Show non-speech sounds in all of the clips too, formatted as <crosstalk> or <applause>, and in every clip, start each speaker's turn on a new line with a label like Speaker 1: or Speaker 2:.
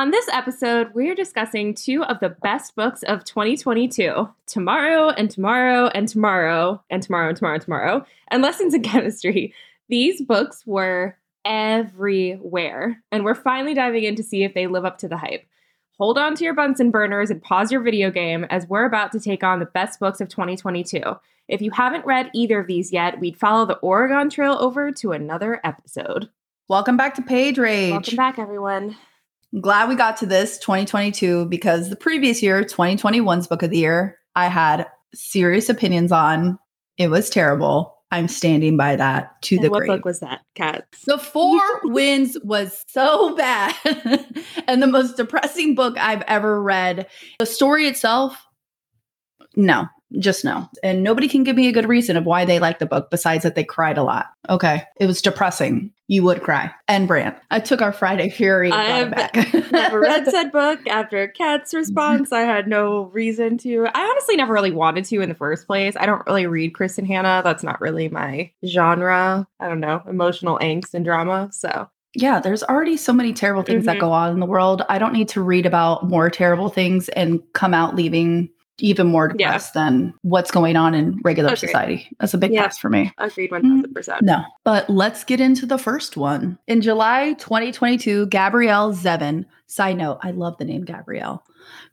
Speaker 1: On this episode, we're discussing two of the best books of 2022 Tomorrow and Tomorrow and Tomorrow and Tomorrow and Tomorrow and Tomorrow and Lessons in Chemistry. These books were everywhere, and we're finally diving in to see if they live up to the hype. Hold on to your Bunsen burners and pause your video game as we're about to take on the best books of 2022. If you haven't read either of these yet, we'd follow the Oregon Trail over to another episode.
Speaker 2: Welcome back to Page Rage.
Speaker 1: Welcome back, everyone.
Speaker 2: Glad we got to this 2022 because the previous year, 2021's book of the year, I had serious opinions on. It was terrible. I'm standing by that to
Speaker 1: And
Speaker 2: the
Speaker 1: what
Speaker 2: grave.
Speaker 1: book was that, Kat?
Speaker 2: the Four <laughs> Winds was so bad <laughs> and the most depressing book I've ever read. The story itself, no, just no. And nobody can give me a good reason of why they like the book besides that they cried a lot. Okay, it was depressing. You would cry. And Brant, I took our Friday Fury.
Speaker 1: I've
Speaker 2: back. <laughs>
Speaker 1: never read said <laughs> book. After Kat's response, I had no reason to. I honestly never really wanted to in the first place. I don't really read Kristin Hannah. That's not really my genre. I don't know, emotional angst and drama. So
Speaker 2: yeah, there's already so many terrible things that
Speaker 1: Mhm.
Speaker 2: go on in the world. I don't need to read about more terrible things and come out leaving even more
Speaker 1: Yeah.
Speaker 2: depressed than what's going on in regular
Speaker 1: Agreed.
Speaker 2: society. That's a big
Speaker 1: Yeah.
Speaker 2: pass for me.
Speaker 1: I agreed mm-hmm. one thousand percent.
Speaker 2: No, but let's get into the first one. In July 2022, Gabrielle Zevin, side note, I love the name Gabrielle,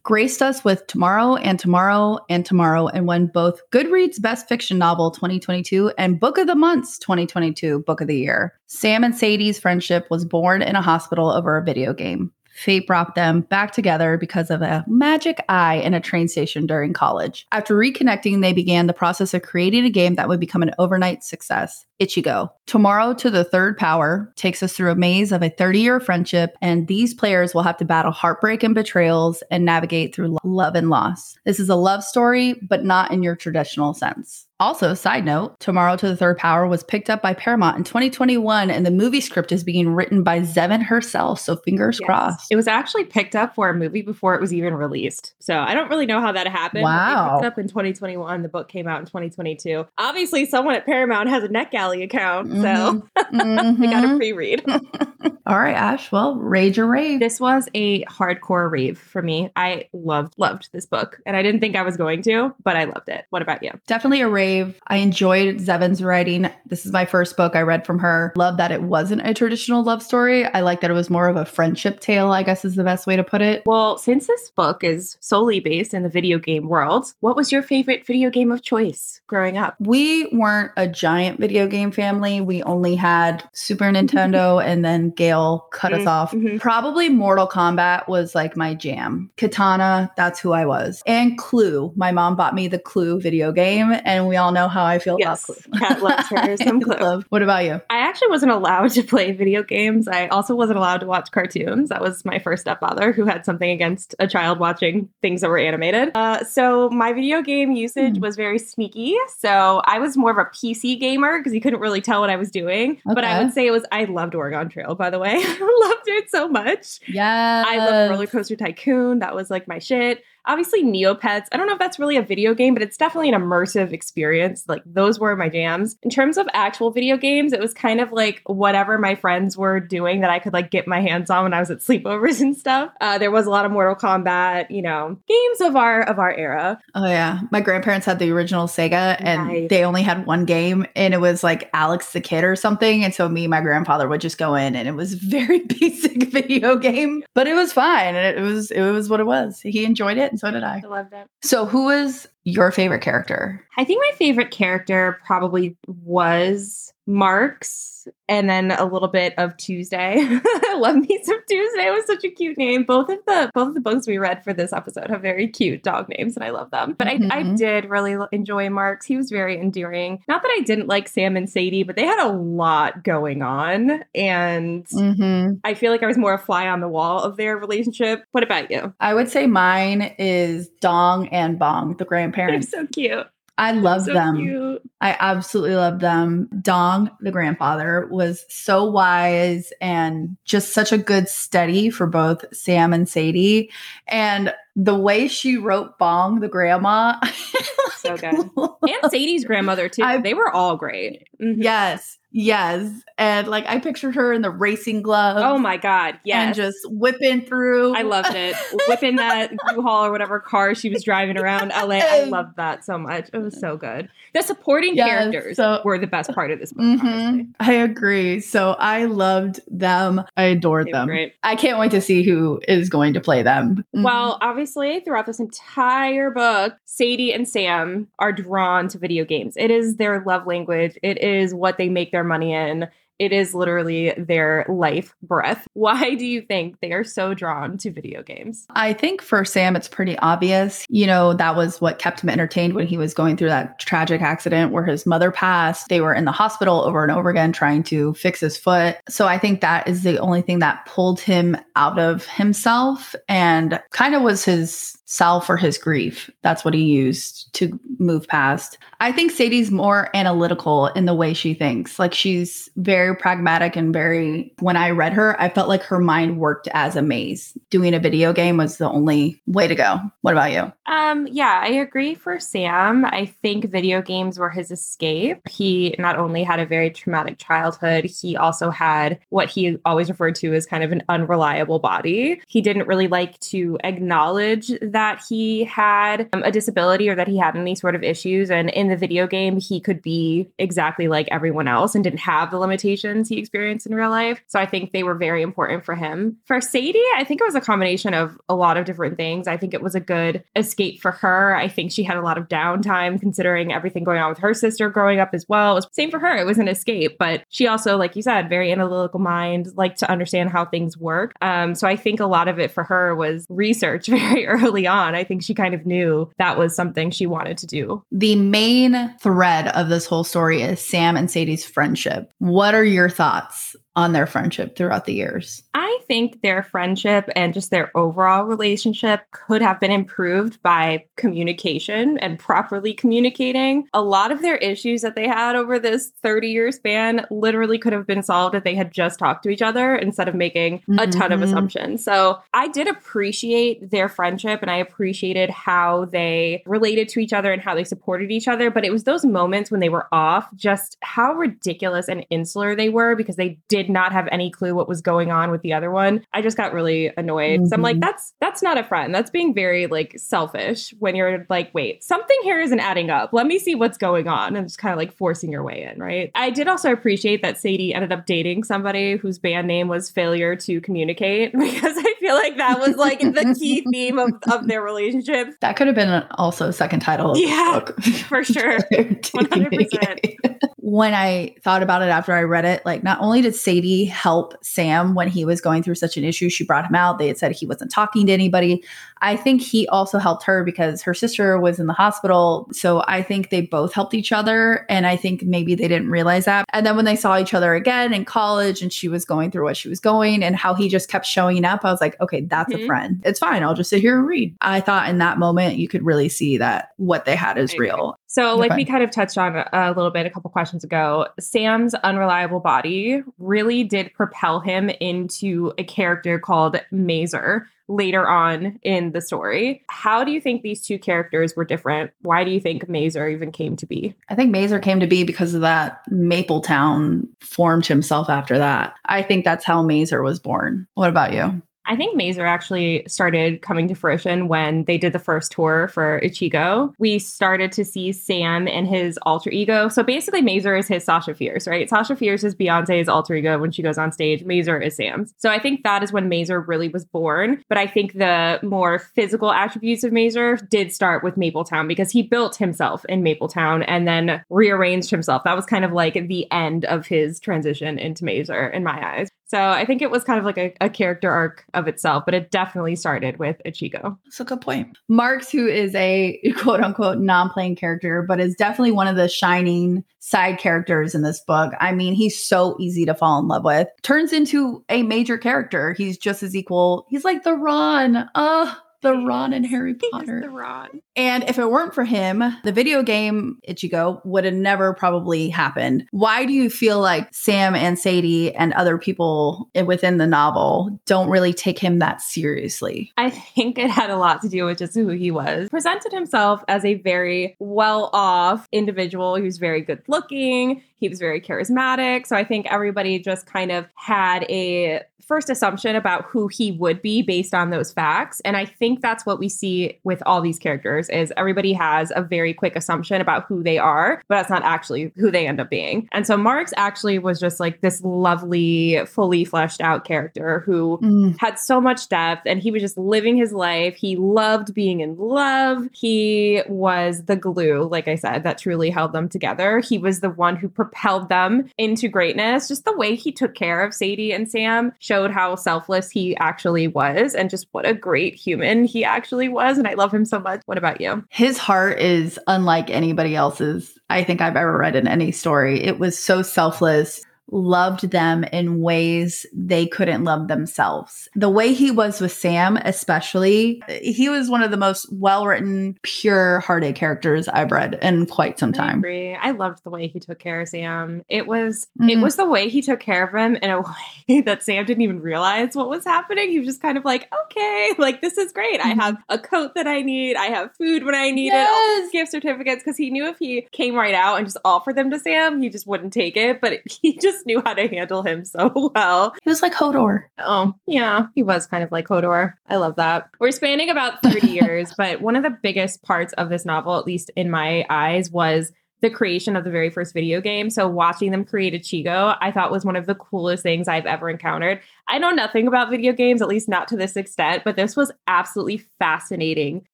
Speaker 2: graced us with Tomorrow and Tomorrow and Tomorrow and won both Goodreads Best Fiction Novel 2022 and Book of the Month's 2022 Book of the Year. Sam and Sadie's friendship was born in a hospital over a video game. Fate brought them back together because of a magic eye in a train station during college. After reconnecting, they began the process of creating a game that would become an overnight success. Ichigo. Tomorrow to the Third Power takes us through a maze of a 30 year friendship, and these players will have to battle heartbreak and betrayals and navigate through love and loss. This is a love story, but not in your traditional sense. Also, side note, Tomorrow to the Third Power was picked up by Paramount in 2021, and the movie script is being written by Zevin herself, so fingers crossed.
Speaker 1: It was actually picked up for a movie before it was even released. So I don't really know how that happened.
Speaker 2: Wow.
Speaker 1: Picked up in 2021. The book came out in 2022. Obviously, someone at Paramount has a NetGalley account. So <laughs>
Speaker 2: Mhm.
Speaker 1: we got a
Speaker 2: Mhm.
Speaker 1: pre read. <laughs> <laughs>
Speaker 2: All right, Ash. Well, rage or rave.
Speaker 1: This was a hardcore rave for me. I loved loved this book, and I didn't think I was going to, but I loved it. What about you?
Speaker 2: Definitely a rave. I enjoyed Zevin's writing. This is my first book I read from her. Love that it wasn't a traditional love story. I like that it was more of a friendship tale, I guess is the best way to put it.
Speaker 1: Well, since this book is solely based in the video game world, what was your favorite video game of choice growing up?
Speaker 2: We weren't a giant video game family. We only had Super Nintendo <laughs> and then Gail cut us
Speaker 1: Mm,
Speaker 2: off.
Speaker 1: mhm.
Speaker 2: Probably Mortal Kombat was like my jam. Katana, that's who I was. And Clue. My mom bought me the Clue video game, and we all know how I feel
Speaker 1: Yes,
Speaker 2: about Clue.
Speaker 1: Kat loves <laughs> her some Clue.
Speaker 2: love- What about you?
Speaker 1: I actually wasn't allowed to play video games. I also wasn't allowed to watch cartoons. That was my first stepfather who had something against a child watching things that were animated. Uh, so my video game usage
Speaker 2: Hmm.
Speaker 1: was very sneaky. So I was more of a PC gamer because you couldn't really tell what I was doing. But I would say it was, I loved Oregon Trail, by the way. <laughs> I loved it so much.
Speaker 2: Yeah.
Speaker 1: I loved Roller Coaster Tycoon. That was like my shit. Obviously, Neopets. I don't know if that's really a video game, but it's definitely an immersive experience. Like, those were my jams. In terms of actual video games, it was kind of like whatever my friends were doing that I could like get my hands on when I was at <laughs> sleepovers and stuff. Uh, there was a lot of Mortal Kombat, you know, games of our of our era.
Speaker 2: Oh yeah, my grandparents had the original Sega, and
Speaker 1: Nice.
Speaker 2: they only had one game, and it was like Alex the Kid or something. And so me and my grandfather would just go in, and it was <laughs> very basic <laughs> video game, but it was fine, and it was it was what it was. He enjoyed it, and so did I.
Speaker 1: I loved it.
Speaker 2: So, who was your favorite character?
Speaker 1: I think my favorite character probably was Marx and then a little bit of Tuesday. <laughs> Love me some Tuesday. It was such a cute name. Both of the both of the books we read for this episode have very cute dog names and I love them. But I, I
Speaker 2: Mhm.
Speaker 1: did really enjoy Marx. He was very endearing. Not that I didn't like Sam and Sadie, but they had a lot going on and
Speaker 2: Mm-hmm.
Speaker 1: I feel like I was more a fly on the wall of their relationship. What about you?
Speaker 2: I would say mine is Dong and Bong, the <laughs>
Speaker 1: They're
Speaker 2: grandparents.
Speaker 1: so cute.
Speaker 2: I love
Speaker 1: so
Speaker 2: them.
Speaker 1: cute.
Speaker 2: I absolutely love them. Dong, the grandfather, was so wise and just such a good study for both Sam and Sadie. And the way she wrote Bong, the grandma, <laughs>
Speaker 1: So good. And Sadie's grandmother too.
Speaker 2: I-
Speaker 1: they were all great. Mhm.
Speaker 2: yes. Yes. And like I pictured her in the racing gloves.
Speaker 1: Oh my god, yes.
Speaker 2: And just whipping through.
Speaker 1: I loved it. <laughs> Whipping that U-Haul or whatever car she was driving around LA. I loved that so much. It was so good. The supporting
Speaker 2: Yes,
Speaker 1: characters
Speaker 2: so-
Speaker 1: were the best part of this book.
Speaker 2: Mhm. I agree. So I loved them. I adored them.
Speaker 1: great.
Speaker 2: I can't wait to see who is going to play them. Mhm.
Speaker 1: Well, obviously, throughout this entire book, Sadie and Sam are drawn to video games. It is their love language, it is what they make their money in. It is literally their life breath. <laughs> Why do you think they are so drawn to video games?
Speaker 2: I think for Sam, it's pretty obvious. You know, that was what kept him entertained when he was going through that tragic accident where his mother passed. They were in the hospital over and over again trying to fix his foot. So I think that is the only thing that pulled him out of himself and kind of was his self or his grief. That's what he used to move past. I think Sadie's more analytical in the way she thinks. Like she's very pragmatic and very, when I read her, I felt like her mind worked as a maze. Doing a video game was the only way to go. What about you?
Speaker 1: Um, yeah, I agree for Sam. I think video games were his escape. He not only had a very traumatic childhood, he also had what he always referred to as kind of an unreliable body. He didn't really like to acknowledge that he had um, a disability or that he had any sort of issues. And in the video game, he could be exactly like everyone else and didn't have the limitations he experienced in real life. So I think they were very important for him. For Sadie, I think it was a combination of a lot of different things. I think it was a good escape for her. I think she had a lot of downtime considering everything going on with her sister growing up as well. It was same for her. It was an escape, but she also, like you said, very analytical mind, like to understand how things work. Um, so I think a lot of it for her was research <laughs> very early on. I think she kind of knew that was something she wanted to do.
Speaker 2: The main thread of this whole story is Sam and Sadie's friendship. What are your thoughts on their friendship throughout the years?
Speaker 1: I think their friendship and just their overall relationship could have been improved by communication and properly communicating. A lot of their issues that they had over this 30 year span literally could have been solved if they had just talked to each other instead of making a ton of
Speaker 2: Mhm.
Speaker 1: assumptions. So I did appreciate their friendship and I appreciated how they related to each other and how they supported each other. But it was those moments when they were off, just how ridiculous and insular they were because they did not have any clue what was going on with the other one. I just got really annoyed. So I'm like,
Speaker 2: Mhm.
Speaker 1: that's that's not a friend. That's being very like selfish when you're like, wait, something here isn't adding up. Let me see what's going on and just kind of like forcing your way in, right? I did also appreciate that Sadie ended up dating somebody whose band name was failure to communicate <laughs> because I feel like that was like the key <laughs> theme of, of their relationship
Speaker 2: That could have been also a second title of
Speaker 1: Yeah,
Speaker 2: the book. <laughs>
Speaker 1: for sure. <laughs> 100%.
Speaker 2: when I thought about it after I read it, like not only did Sadie help Sam when he was going through such an issue, she brought him out. They had said he wasn't talking to anybody. I think he also helped her because her sister was in the hospital. So I think they both helped each other. And I think maybe they didn't realize that. And then when they saw each other again in college and she was going through what she was going and how he just kept showing up, I was like, okay, that's
Speaker 1: Mhm.
Speaker 2: a friend. It's fine. I'll just sit here and read. I thought in that moment, you could really see that what they had is
Speaker 1: I agree.
Speaker 2: real.
Speaker 1: So, like
Speaker 2: Okay.
Speaker 1: we kind of touched on a little bit a couple questions ago, Sam's unreliable body really did propel him into a character called Mazer later on in the story. How do you think these two characters were different? Why do you think Mazer even came to be?
Speaker 2: I think Mazer came to be because of that Mapletown formed himself after that. I think that's how Mazer was born. What about you?
Speaker 1: I think Mazer actually started coming to fruition when they did the first tour for Ichigo. We started to see Sam and his alter ego. So basically, Mazer is his Sasha Fierce, right? Sasha Fierce is Beyonce's alter ego when she goes on stage. Mazer is Sam's. So I think that is when Mazer really was born. But I think the more physical attributes of Mazer did start with Mapletown because he built himself in Mapletown and then rearranged himself. That was kind of like the end of his transition into Mazer in my eyes. So I think it was kind of like a, a character arc of itself, but it definitely started with Ichigo.
Speaker 2: That's a good point. Marx, who is a <laughs> quote unquote non playing character, but is definitely one of the shining side characters in this book. I mean, he's so easy to fall in love with. Turns into a major character. He's just as equal. He's like the Ron. Uh, the Ron and Harry Potter.
Speaker 1: the Ron.
Speaker 2: And if it weren't for him, the video game Ichigo would have never probably happened. Why do you feel like Sam and Sadie and other people within the novel don't really take him that seriously?
Speaker 1: I think it had a lot to do with just who he was. Presented himself as a very well off individual. He was very good looking. He was very charismatic. So I think everybody just kind of had a first assumption about who he would be based on those facts. And I think that's what we see with all these characters is everybody has a very quick assumption about who they are, but that's not actually who they end up being. And so Marx actually was just like this lovely, fully fleshed out character who
Speaker 2: Mm.
Speaker 1: had so much depth and he was just living his life. He loved being in love. He was the glue, like I said, that truly held them together. He was the one who propelled them into greatness. Just the way he took care of Sadie and Sam showed how selfless he actually was and just what a great human he actually was. And I love him so much. What about you?
Speaker 2: His heart is unlike anybody else's I think I've ever read in any story. It was so selfless, loved them in ways they couldn't love themselves. The way he was with Sam, especially, he was one of the most well written, pure hearted characters I've read in quite some
Speaker 1: I
Speaker 2: time.
Speaker 1: agree. I loved the way he took care of Sam. It was it
Speaker 2: Mhm.
Speaker 1: was the way he took care of him in a <laughs> way that Sam didn't even realize what was happening. He was just kind of like, okay, <laughs> like this is great. I
Speaker 2: Mhm.
Speaker 1: have a coat that I need. I have food when I need it. All these gift certificates because he knew if he came right out and just offered them to Sam, he just wouldn't take it. But <laughs> he just knew how to handle him so <laughs> well.
Speaker 2: He was like Hodor.
Speaker 1: Oh, yeah, he was kind of like Hodor. I love that. We're spanning about 30 <laughs> years, but one of the biggest parts of this novel, at least in my eyes, was the creation of the very first video game. So watching them create Ichigo, I thought was one of the coolest things I've ever encountered. I know nothing about video games, at least not to this extent, but this was absolutely fascinating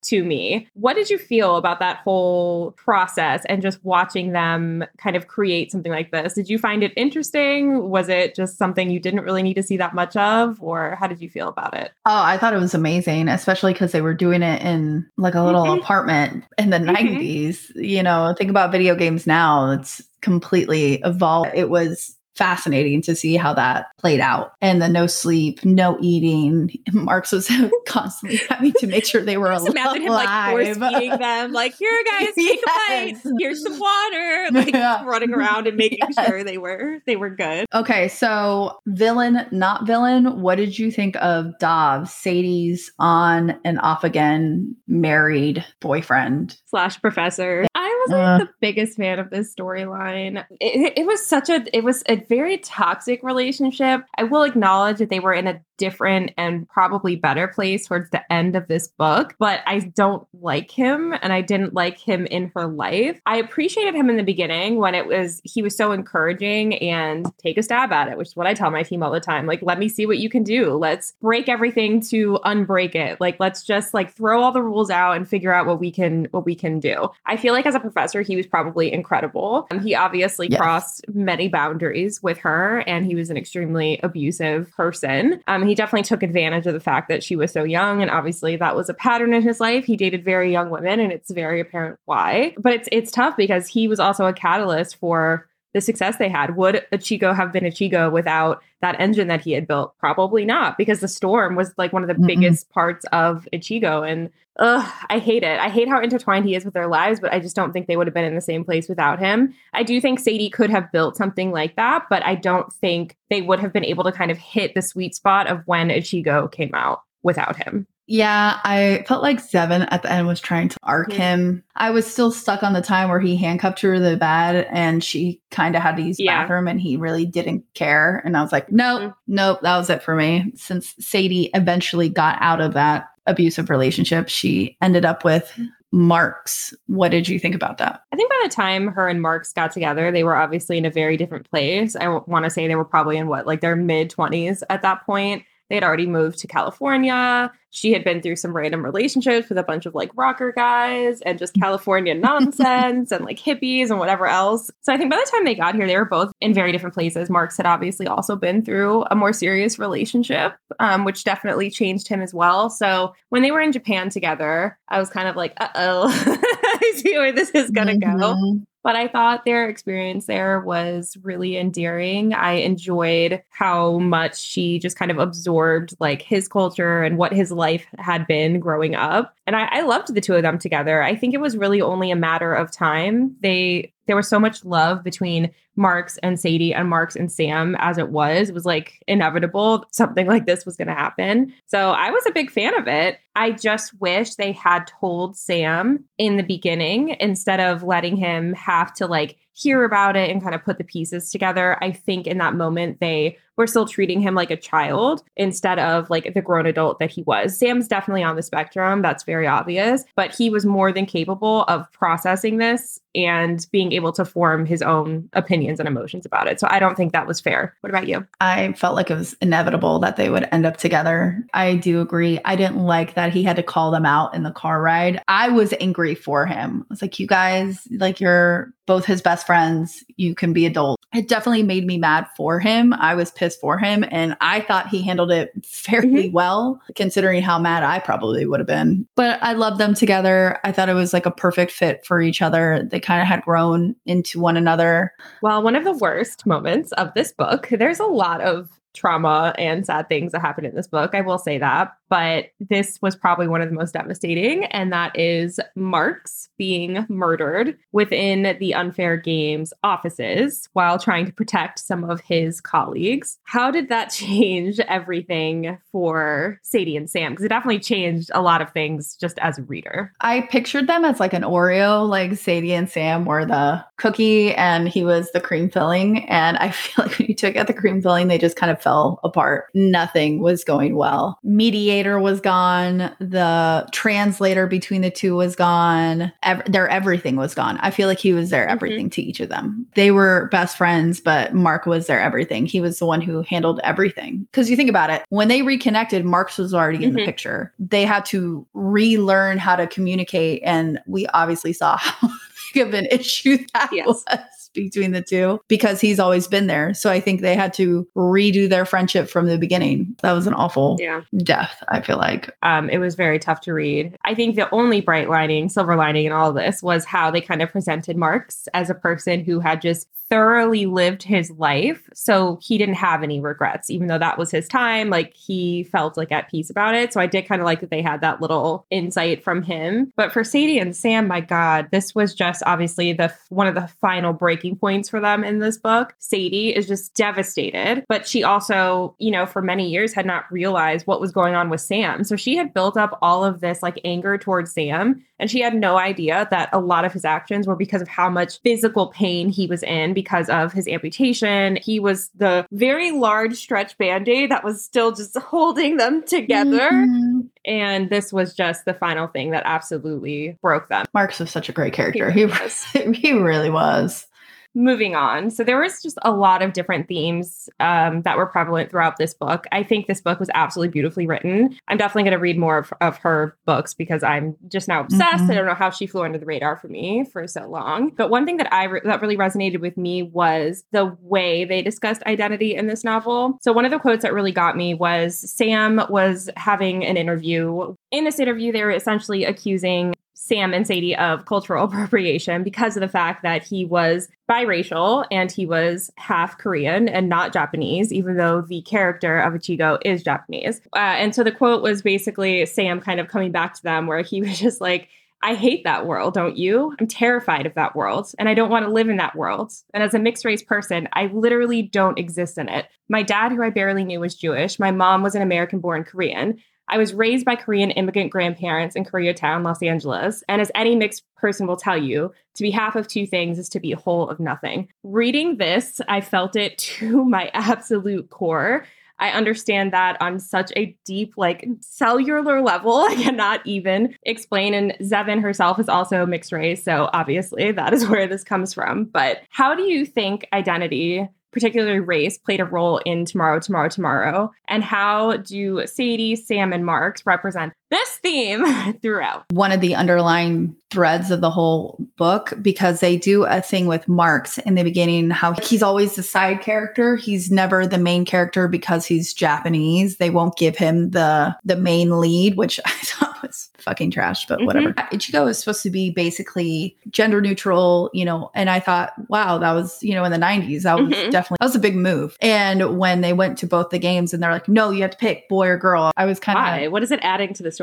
Speaker 1: to me. What did you feel about that whole process and just watching them kind of create something like this? Did you find it interesting? Was it just something you didn't really need to see that much of, or how did you feel about it?
Speaker 2: Oh, I thought it was amazing, especially because they were doing it in like a little
Speaker 1: Mhm.
Speaker 2: apartment in the
Speaker 1: Mhm.
Speaker 2: 90s. You know, think about video games now, it's completely evolved. It was fascinating to see how that played out. And the no sleep, no eating. <laughs> Marx was <laughs> constantly having to make sure they were
Speaker 1: Just imagine him like force feeding them, like, here <laughs> guys, take a bite. Here's some water. Like
Speaker 2: Yeah.
Speaker 1: running around and making
Speaker 2: Yes.
Speaker 1: sure they were they were good.
Speaker 2: Okay, so villain, not villain. What did you think of Dov, Sadie's on and off again married boyfriend?
Speaker 1: slash professor. I was like
Speaker 2: Uh.
Speaker 1: the biggest fan of this storyline. It, it was such a it was a very toxic relationship. I will acknowledge that they were in a different and probably better place towards the end of this book, but I don't like him and I didn't like him in her life. I appreciated him in the beginning when it was he was so encouraging and take a stab at it, which is what I tell my team all the time. Like let me see what you can do. Let's break everything to unbreak it. Like let's just like throw all the rules out and figure out what we can what we can do. I feel like as a professor he was probably incredible. Um, he obviously
Speaker 2: Yes.
Speaker 1: crossed many boundaries with her and he was an extremely abusive person. Um he definitely took advantage of the fact that she was so young and obviously that was a pattern in his life. He dated very young women and it's very apparent why. But it's it's tough because he was also a catalyst for the success they had. Would Ichigo have been Ichigo without that engine that he had built? Probably not, because the storm was like one of the
Speaker 2: Mm-mm.
Speaker 1: biggest parts of Ichigo. And ugh, I hate it. I hate how intertwined he is with their lives, but I just don't think they would have been in the same place without him. I do think Sadie could have built something like that, but I don't think they would have been able to kind of hit the sweet spot of when Ichigo came out without him.
Speaker 2: Yeah, I felt like Zevin at the end was trying to arc
Speaker 1: Mhm.
Speaker 2: him. I was still stuck on the time where he handcuffed her to the bed and she kind of had to use the
Speaker 1: Yeah.
Speaker 2: bathroom and he really didn't care. And I was like, nope,
Speaker 1: Mhm.
Speaker 2: nope, that was it for me. Since Sadie eventually got out of that abusive relationship, she ended up with Marx. What did you think about that?
Speaker 1: I think by the time her and Marx got together, they were obviously in a very different place. I want to say they were probably in what, like their mid 20s at that point. They had already moved to California. She had been through some random relationships with a bunch of like rocker guys and just California <laughs> nonsense and like hippies and whatever else. So I think by the time they got here, they were both in very different places. Marx had obviously also been through a more serious relationship, um, which definitely changed him as well. So when they were in Japan together, I was kind of like, uh oh, <laughs> I see where this is going to go. But I thought their experience there was really endearing. I enjoyed how much she just kind of absorbed like his culture and what his life had been growing up. And I, I loved the two of them together. I think it was really only a matter of time. They there was so much love between Marx and Sadie and Marx and Sam as it was. It was like inevitable something like this was going to happen. So I was a big fan of it. I just wish they had told Sam in the beginning instead of letting him have to like hear about it and kind of put the pieces together. I think in that moment they were still treating him like a child instead of like the grown adult that he was. Sam's definitely on the spectrum, that's very obvious, but he was more than capable of processing this and being able to form his own opinions and emotions about it. So I don't think that was fair. What about you?
Speaker 2: I felt like it was inevitable that they would end up together. I do agree. I didn't like that he had to call them out in the car ride. I was angry for him. I was like, you guys, like you're both his best friends. You can be adult. It definitely made me mad for him. I was pissed for him and I thought he handled it fairly mm-hmm. well considering how mad I probably would have been. But I love them together. I thought it was like a perfect fit for each other. They kind of had grown into one another.
Speaker 1: Well, one of the worst moments of this book, there's a lot of trauma and sad things that happen in this book. I will say that. But this was probably one of the most devastating, and that is Marx being murdered within the Unfair Games offices while trying to protect some of his colleagues. How did that <laughs> change everything for Sadie and Sam? Because it definitely changed a lot of things just as a reader.
Speaker 2: I pictured them as like an Oreo, like Sadie and Sam were the cookie and he was the cream filling. And I <laughs> feel like when you took out the cream filling, they just kind of fell apart. Nothing was going well. Mediator was gone. The translator between the two was gone. Ev- their everything was gone. I feel like he was their mm-hmm. everything mm-hmm. to each of them. They were best friends, but Mark was their everything. He was the one who handled everything. Because you think about it, when they reconnected, Marx was already in mm-hmm. the picture. They had to relearn how to communicate. And we obviously saw <laughs> how big of an issue that yes. was between the two because he's always been there. So I think they had to redo their friendship from the beginning. That was an awful yeah. death, I feel like.
Speaker 1: Um, it was very tough to read. I think the only bright lining, silver lining in all this was how they kind of presented Marx as a person who had just thoroughly lived his life. So he didn't have any regrets, even though that was his time. Like he felt like at peace about it. So I did kind of like that they had that little insight from him. But for Sadie and Sam, my God, this was just obviously the one of the final breaking points for them in this book. Sadie is just devastated, but she also, you know, for many years had not realized what was going on with Sam. So she had built up all of this like anger towards Sam and she had no idea that a lot of his actions were because of how much physical pain he was in because of his amputation. He was the very large stretch band aid that was still just holding them together. Mm-hmm. And this was just the final thing that absolutely broke them.
Speaker 2: Marx was such a great character. He, was. <laughs> he really was
Speaker 1: moving on. So there was just a lot of different themes um, that were prevalent throughout this book. I think this book was absolutely beautifully written. I'm definitely going to read more of, of, her books because I'm just now obsessed. Mm-hmm. I don't know how she flew under the radar for me for so long. But one thing that I re- that really resonated with me was the way they discussed identity in this novel. So one of the quotes that really got me was Sam was having an interview. In this interview, they were essentially accusing Sam and Sadie of cultural <laughs> appropriation because of the fact that he was biracial and he was half Korean and not Japanese, even though the character of Ichigo is Japanese. Uh, and so the quote was basically Sam kind of coming back to them, where he <laughs> was just like, I hate that world, don't you? I'm terrified of that world and I don't want to live in that world. And as a mixed race person, I literally don't exist in it. My dad, who I barely knew, was Jewish. My mom was an American born Korean. I was raised by Korean immigrant grandparents in Koreatown, Los Angeles. And as any mixed person will tell you, to be half of two things is to be whole of nothing. Reading this, I felt it <laughs> to my absolute core. I understand that on such a deep, like cellular level. <laughs> I cannot even explain. And Zevin herself is also mixed race. So obviously, that is where this comes from. But how do you think identity particularly race, played a role in Tomorrow, Tomorrow, Tomorrow? And how do Sadie, Sam, and Marx represent this theme <laughs> throughout?
Speaker 2: One of the underlying threads of the whole book, because they do a thing with Marx in the beginning, how he's always the side character. He's never the main character because he's Japanese. They won't give him the the main lead, which <laughs> I thought was fucking trash, but
Speaker 1: Mhm.
Speaker 2: whatever. Ichigo is supposed to be basically gender neutral, you know, and I thought, wow, that was, you know, in the 90s, that was
Speaker 1: Mhm.
Speaker 2: definitely, that was a big move. And when they went to both the games and they're like, no, you have to pick boy or girl, I was kind of,
Speaker 1: What is it adding to the story?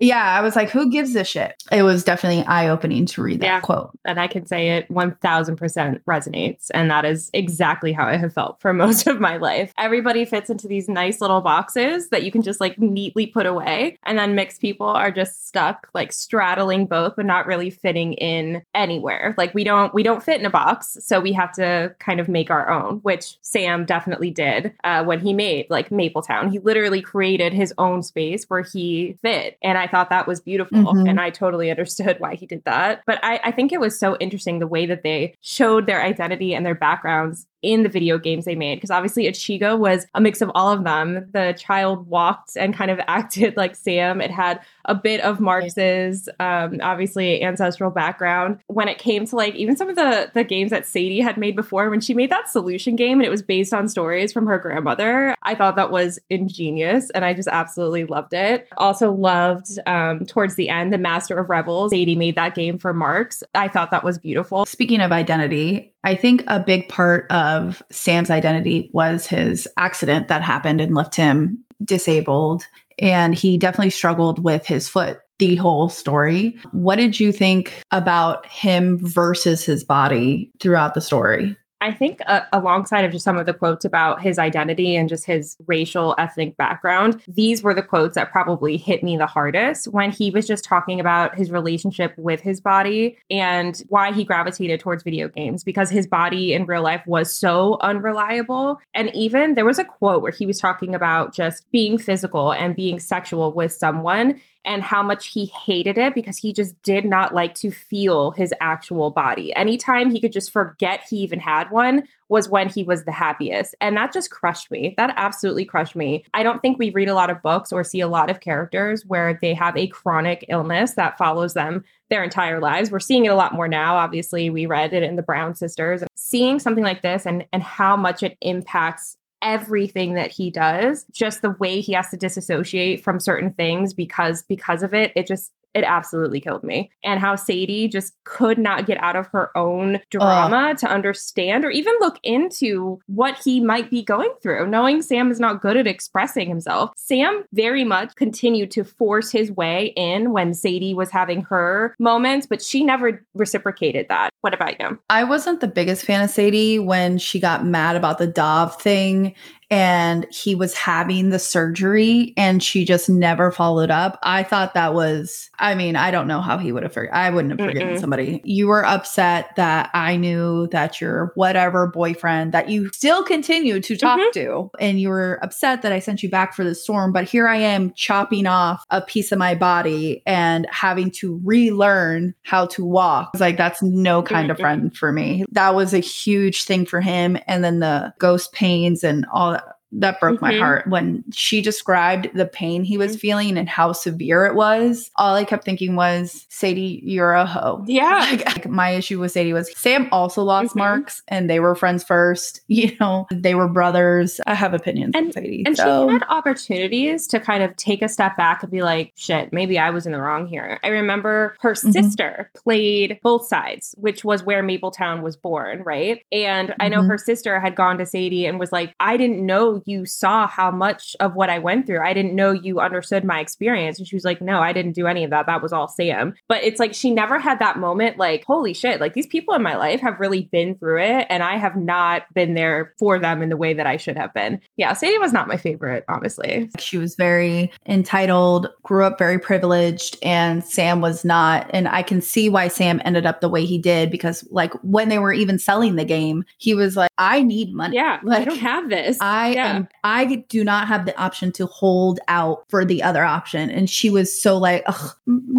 Speaker 2: Yeah, I was like, who gives a shit? It was definitely eye opening to read that
Speaker 1: Yeah.
Speaker 2: quote.
Speaker 1: And I can say it 1000% resonates. And that is exactly how I have felt for <laughs> most of my life. Everybody fits into these nice little boxes that you can just like neatly put away. And then mixed people are just stuck like straddling both, but not really fitting in anywhere. Like we don't, we don't fit in a box. So we have to kind of make our own, which Sam definitely did uh, when he made like Mapletown. He literally created his own space where he fit. And I thought that was beautiful.
Speaker 2: Mhm.
Speaker 1: And I totally understood why he did that. But I, I think it was so interesting the way that they showed their identity and their backgrounds in the video games they made. Because obviously, Ichigo was a mix of all of them. The child walked and kind of <laughs> acted like Sam. It had a bit of Marx's, um, obviously, ancestral background. When it came to like even some of the, the games that Sadie had made before, when she made that solution game and it was based on stories from her grandmother, I thought that was ingenious and I just absolutely loved it. Also loved um, towards the end, the Master of Revels. Sadie made that game for Marx. I thought that was beautiful.
Speaker 2: Speaking of identity, I think a big part of Sam's identity was his accident that happened and left him disabled. And he definitely struggled with his foot the whole story. What did you think about him versus his body throughout the story?
Speaker 1: I think uh, alongside of just some of the quotes about his identity and just his racial ethnic background, these were the quotes that probably hit me the hardest when he was just talking about his relationship with his body and why he gravitated towards video games because his body in real life was so unreliable. And even there was a quote where he was talking about just being physical and being sexual with someone and how much he hated it because he just did not like to feel his actual body. Anytime he could just forget he even had one was when he was the happiest. And that just crushed me. That absolutely crushed me. I don't think we read a lot of books or see a lot of characters where they have a chronic illness that follows them their entire lives. We're seeing it a lot more now. Obviously, we read it in the Brown sisters. Seeing something like this and and how much it impacts everything that he does just the way he has to disassociate from certain things because because of it it just it absolutely killed me. And how sadie just could not get out of her own drama to understand or even look into what he might be going through. Knowing sam is not good at expressing himself sam very much continued to force his way in when sadie was having her moments but she never reciprocated that. What about you?
Speaker 2: I wasn't the biggest fan of Sadie when she got mad about the Dov thing and he was having the surgery and she just never followed up. I thought that was, I mean, I don't know how he would have, for- I wouldn't have forgiven
Speaker 1: Mm-mm.
Speaker 2: somebody. You were upset that I knew that your whatever boyfriend that you still continue to talk
Speaker 1: Mhm.
Speaker 2: to, and you were upset that I sent you back for the storm. But here I am chopping off a piece of my body and having to relearn how to walk. It's like, that's no kind of
Speaker 1: Mm-mm.
Speaker 2: friend for me. That was a huge thing for him. And then the ghost pains and all that. Broke my
Speaker 1: Mhm.
Speaker 2: heart when she described the pain he was feeling and how severe it was. All I kept thinking was, Sadie, you're a hoe. <laughs>
Speaker 1: Yeah.
Speaker 2: Like, like, my issue with Sadie was Sam also lost
Speaker 1: Mhm.
Speaker 2: marx and they were friends first. <laughs> You know, they were brothers. I have opinions on Sadie.
Speaker 1: And
Speaker 2: so
Speaker 1: she had opportunities to kind of take a step back and be like, shit, maybe I was in the wrong here. I remember her
Speaker 2: Mhm.
Speaker 1: sister played both sides, which was where Mapletown was born, right? And I know
Speaker 2: Mhm.
Speaker 1: her sister had gone to Sadie and was like, I didn't know you saw how much of what I went through. I didn't know you understood my experience. And she was like, no, I didn't do any of that. That was all Sam. But it's like she never had that moment like, holy shit, like these people in my life have really been through it. And I have not been there for them in the way that I should have been. Yeah, Sadie was not my favorite, honestly.
Speaker 2: she was very entitled, grew up very privileged, and Sam was not. And I can see why Sam ended up the way he did because, like, when they were even selling the game, he was like, I need money.
Speaker 1: Yeah, I don't have this.
Speaker 2: I
Speaker 1: yeah.
Speaker 2: Am I do not have the option to hold out for the other option. And she was so like, Ugh,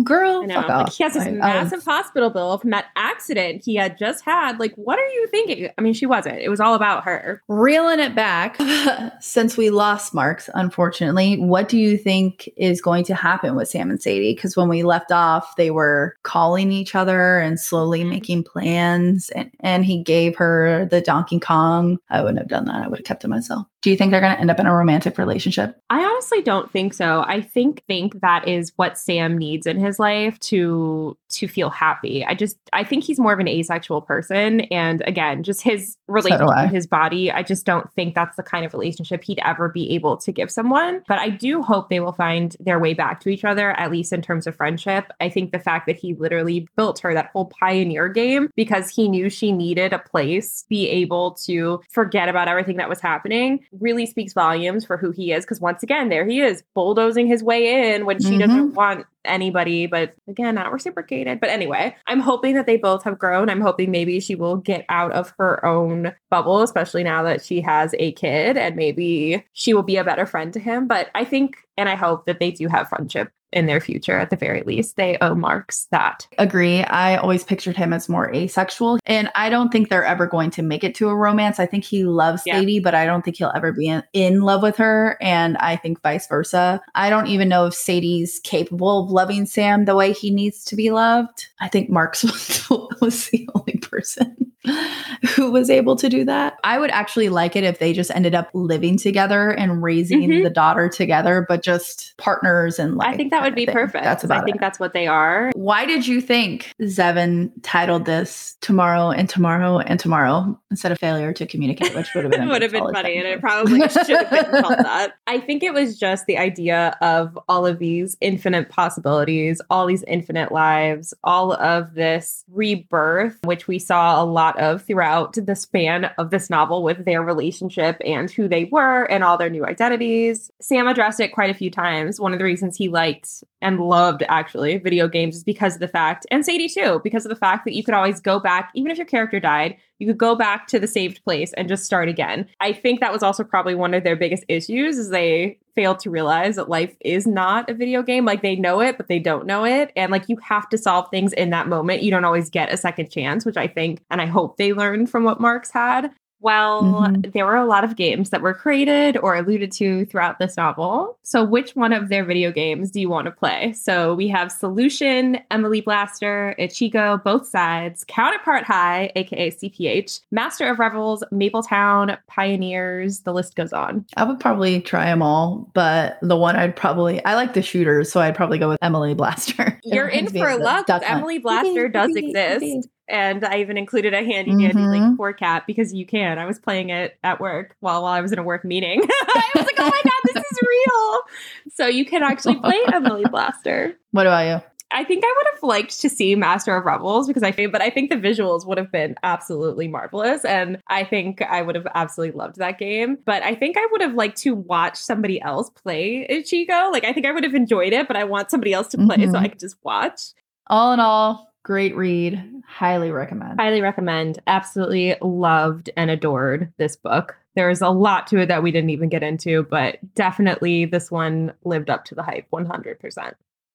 Speaker 2: girl, fuck
Speaker 1: Like
Speaker 2: off.
Speaker 1: he has this
Speaker 2: Like, was-
Speaker 1: massive hospital bill from that accident he had just had. Like, what are you thinking? I mean, she wasn't. It was all about her.
Speaker 2: reeling it back <sighs> since we lost marx unfortunately what do you think is going to happen with sam and sadie because when we left off they were calling each other and slowly mm-hmm. making plans and, and he gave her the donkey kong i wouldn't have done that i would have kept it myself Do you think they're going to end up in a romantic relationship?
Speaker 1: I honestly don't think so. I think think that is what Sam needs in his life to to feel happy. I just I think he's more of an asexual person and again, just his relationship with his body, I just don't think that's the kind of relationship he'd ever be able to give someone. But I do hope they will find their way back to each other at least in terms of friendship. I think the fact that he literally built her that whole pioneer game because he knew she needed a place be able to forget about everything that was happening really speaks volumes for who he is because once again there he is bulldozing his way in when she
Speaker 2: Mhm.
Speaker 1: doesn't want anybody. But again not reciprocated. But anyway i'm hoping that they both have grown. I'm hoping maybe she will get out of her own bubble especially now that she has a kid and maybe she will be a better friend to him. But i think and i hope that they do have friendship in their future at the very least they owe marx that
Speaker 2: Agree. I always pictured him as more asexual, and I don't think they're ever going to make it to a romance. I think he loves
Speaker 1: Yeah.
Speaker 2: Sadie, but I don't think he'll ever be in, in love with her, and I think vice versa. I don't even know if Sadie's capable of loving Sam the way he needs to be loved. I think Marx was, <laughs> was the only person <laughs> who was able to do that. I would actually like it if they just ended up living together and raising
Speaker 1: Mhm.
Speaker 2: the daughter together, but just partners and like
Speaker 1: i think that would be perfect
Speaker 2: That's about
Speaker 1: i think
Speaker 2: it.
Speaker 1: that's what they are
Speaker 2: Why did you think Zevin titled this tomorrow and tomorrow and tomorrow instead of failure to communicate, which would have been <laughs>
Speaker 1: would have been funny and it probably should have been <laughs> called that. I think it was just the idea of all of these infinite possibilities, all these infinite lives, all of this rebirth, which we saw a lot of throughout the span of this novel with their relationship and who they were and all their new identities. Sam addressed it quite a few times. One of the reasons he liked and loved actually video games is because of the fact, and Sadie too, because of the fact that you could always go back, even if your character died, you could go back to the saved place and just start again. I think that was also probably one of their biggest issues is they failed to realize that life is not a video game. Like they know it, but they don't know it. And like you have to solve things in that moment. You don't always get a second chance, which I think and I hope they learned from what Marx had. Well,
Speaker 2: Mhm.
Speaker 1: there were a lot of games that were created or alluded to throughout this novel. So, which one of their video games do you want to play? So, we have Solution, Emily Blaster, Ichigo, Both Sides, Counterpart High, aka CPH, Master of Revels, Mapletown, Pioneers, the list goes on.
Speaker 2: I would probably try them all, but the one I'd probably I like the shooters, so I'd probably go with Emily Blaster. <laughs>
Speaker 1: You're in for luck. Emily Blaster does <laughs> exist. And I even included a handy dandy
Speaker 2: Mhm.
Speaker 1: link for Kat because you can. I was playing it at work while while I was in a work meeting. <laughs> I was like, oh my god, this is real. So you can actually <laughs> play Emily Blaster.
Speaker 2: What about you?
Speaker 1: I think I would have liked to see Master of Revels because I think, but I think the visuals would have been absolutely marvelous, and I think I would have absolutely loved that game. But I think I would have liked to watch somebody else play Ichigo. Like I think I would have enjoyed it, but I want somebody else to play so
Speaker 2: Mhm.
Speaker 1: I could just watch.
Speaker 2: All in all, great read. Highly recommend.
Speaker 1: Highly recommend. Absolutely loved and adored this book. There's a lot to it that we didn't even get into, but definitely this one lived up to the hype 100%.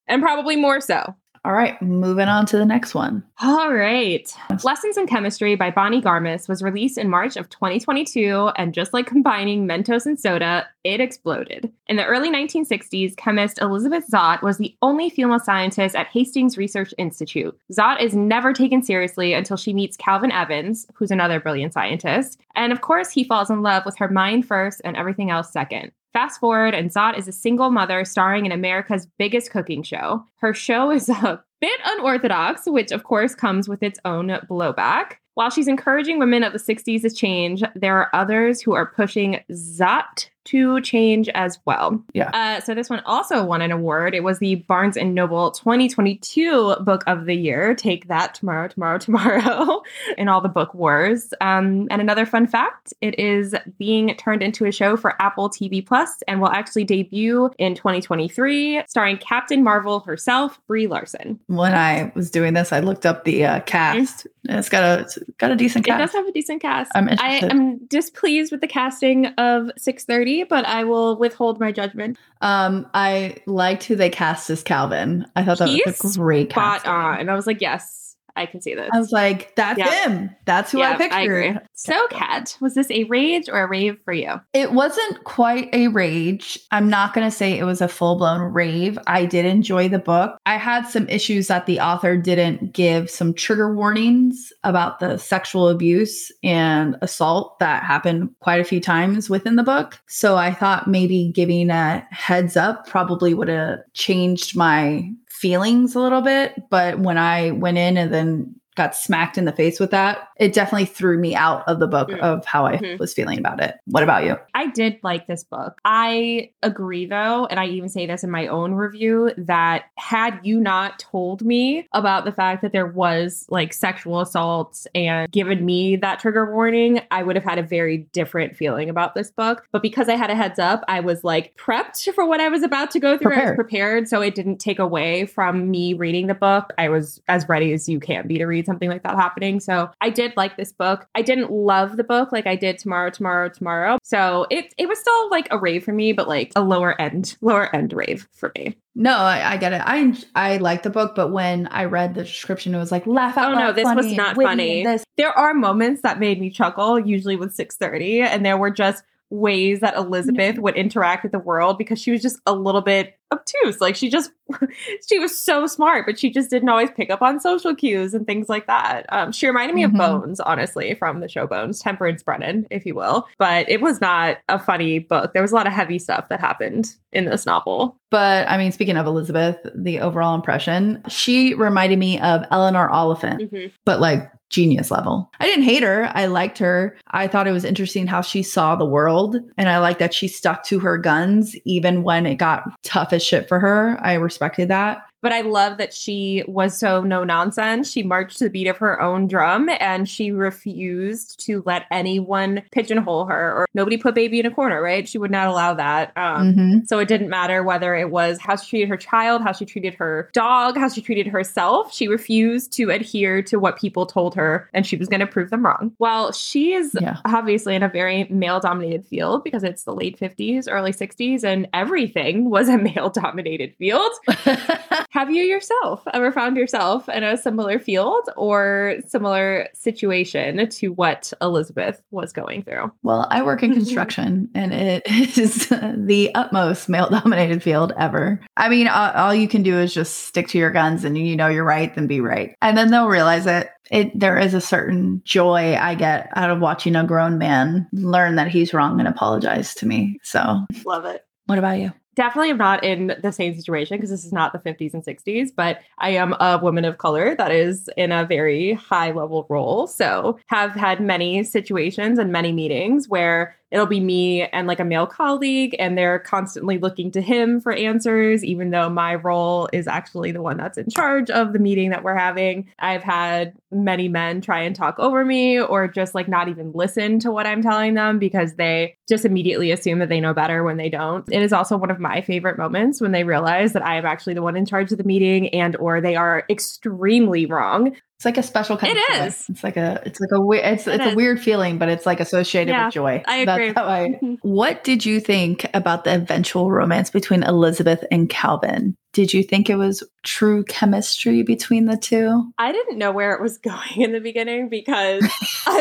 Speaker 1: And probably more so.
Speaker 2: All right, moving on to the next one.
Speaker 1: All right. Lessons in Chemistry by Bonnie Garmus was released in March of 2022, and just like combining Mentos and soda, it exploded. In the early 1960s, chemist Elizabeth Zott was the only female scientist at Hastings Research Institute. Zott is never taken seriously until she meets Calvin Evans, who's another brilliant scientist. And of course, he falls in love with her mind first and everything else second. Fast forward, and Zott is a single mother starring in America's biggest cooking show. Her show <laughs> is a bit unorthodox, which of course comes with its own blowback. While she's encouraging women of the 60s to change, there are others who are pushing Zott to change as well.
Speaker 2: Yeah.
Speaker 1: Uh, so this one also won an award. It was the Barnes and Noble 2022 Book of the Year. Take that tomorrow, tomorrow, <laughs> tomorrow, in all the book wars. Um, and another fun fact: it is being turned into a show for Apple TV Plus and will actually debut in 2023, starring Captain Marvel herself, Brie Larson.
Speaker 2: When I was doing this, I looked up the uh, cast. And It's got a it's got a decent
Speaker 1: It does
Speaker 2: cast.
Speaker 1: have a decent cast.
Speaker 2: I'm
Speaker 1: I am displeased with the casting of 630, but I will withhold my judgment.
Speaker 2: Um, I liked who they cast as Calvin. I thought that was a great
Speaker 1: Spot
Speaker 2: casting.
Speaker 1: on. And I was like, yes, I can see this.
Speaker 2: I was like, that's
Speaker 1: Yeah.
Speaker 2: him. That's who I
Speaker 1: Yeah,
Speaker 2: pictured.
Speaker 1: agree. So, Kat, was this a rage or a rave for you?
Speaker 2: It wasn't quite a rage. I'm not going to say it was a full blown rave. I did enjoy the book. I had some issues that the author didn't give some trigger warnings about the sexual abuse and assault that happened quite a few times within the book. So I thought maybe giving a heads up probably would have changed my feelings a little bit. But when I went in and then got smacked in the face with that, it definitely threw me out of the book
Speaker 1: Mm.
Speaker 2: of how I
Speaker 1: Mhm.
Speaker 2: was feeling about it. What about you?
Speaker 1: I did like this book. I agree, though, and I even say this in my own review that had you not told me about the fact that there was like sexual assaults and given me that trigger warning, I would have had a very different feeling about this book. But because I had a heads up, I was like prepped for what I was about to go through. I was
Speaker 2: Prepared.
Speaker 1: prepared, so it didn't take away from me reading the book. I was as ready as you can be to read something like that happening. So I did like this book. I didn't love the book like I did tomorrow, tomorrow, tomorrow. So it it was still like a rave for me, but like a lower end, lower end rave for me.
Speaker 2: No, I, I get it. I I like the book, but when I read the description, it was like laugh out
Speaker 1: Oh, no, this was not funny.
Speaker 2: This
Speaker 1: There are moments that made me chuckle, usually with 630, and there were just ways that Elizabeth would interact with the world because she was just a little bit obtuse. Like she just <laughs> she was so smart, but she just didn't always pick up on social cues and things like that. Um, she reminded me
Speaker 2: Mhm.
Speaker 1: of Bones, honestly, from the show Bones, Temperance Brennan, if you will. But it was not a funny book. There was a lot of heavy stuff that happened in this novel.
Speaker 2: But I mean, speaking of Elizabeth, the overall impression, she reminded me of Eleanor Oliphant,
Speaker 1: Mm-hmm.
Speaker 2: but like genius level. I didn't hate her. I liked her. I thought it was interesting how she saw the world. And I like that she stuck to her guns even when it got tough as shit for her. I respected that.
Speaker 1: But I love that she was so no nonsense. She marched to the beat of her own drum and she refused to let anyone pigeonhole her or nobody put baby in a corner, right? She would not allow that. Um,
Speaker 2: Mhm.
Speaker 1: So it didn't matter whether it was how she treated her child, how she treated her dog, how she treated herself. She refused to adhere to what people told her and she was going to prove them wrong. While she is
Speaker 2: Yeah.
Speaker 1: obviously in a very male dominated field because it's the late 50s, early 60s, and everything was a <laughs> male dominated field. <laughs> Have you yourself ever found yourself in a similar field or similar situation to what Elizabeth was going through?
Speaker 2: Well, I work in <laughs> construction and it is <laughs> the utmost male dominated field ever. I mean, all, all you can do is just stick to your guns and you know you're right, then be right. And then they'll realize it. It there is a certain joy I get out of watching a grown man learn that he's wrong and apologize to me. So,
Speaker 1: Love it.
Speaker 2: what about you?
Speaker 1: Definitely am not in the same situation because this is not the 50s and 60s, but I am a woman of color that is in a very high level role. So, have had many situations and many meetings where it'll be me and like a male colleague, and they're constantly looking to him for answers, even though my role is actually the one that's in charge of the meeting that we're having. I've had many men try and talk over me or just like not even listen to what I'm telling them because they just immediately assume that they know better when they don't. It is also one of my favorite moments when they realize that I am actually the one in charge of the meeting and or they are extremely wrong.
Speaker 2: It's like a special kind
Speaker 1: It
Speaker 2: of joy.
Speaker 1: is.
Speaker 2: It's like a it's like a we- it's
Speaker 1: It
Speaker 2: it's a
Speaker 1: is.
Speaker 2: weird feeling, but it's like associated
Speaker 1: Yeah,
Speaker 2: with joy.
Speaker 1: I agree.
Speaker 2: That's how I. <laughs> What did you think about the eventual romance between Elizabeth and Calvin? Did you think it was true chemistry between the two?
Speaker 1: I didn't know where it was <laughs> going in the beginning because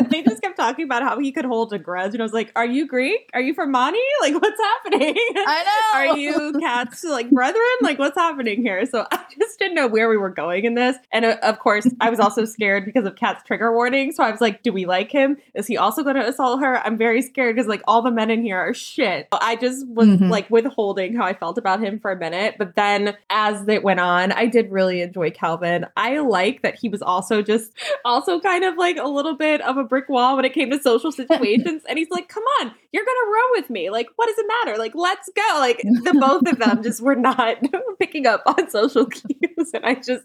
Speaker 1: they just kept talking about how he could hold a grudge. And I was like, Are you Greek? Are you from Mani? <laughs> Like, what's happening?
Speaker 2: I <laughs> know.
Speaker 1: Are you cats like brethren? Like, what's happening here? So I just didn't know where we were going in this. And uh, of course, I was also scared because of Kat's trigger warning. So I was like, do we like him? Is he also going to assault her? I'm very scared because like all the men in here are shit. I just was
Speaker 2: Mhm.
Speaker 1: like withholding how I felt about him for a minute. But then as it went on, I did really enjoy Calvin. I like that he was also just also kind of like a little bit of a brick wall when it came to social <laughs> situations. and he's like, come on, you're going to row with me. Like, what does it matter? Like, let's go. Like, the <laughs> both of them just were not <laughs> picking up on social cues. And I just,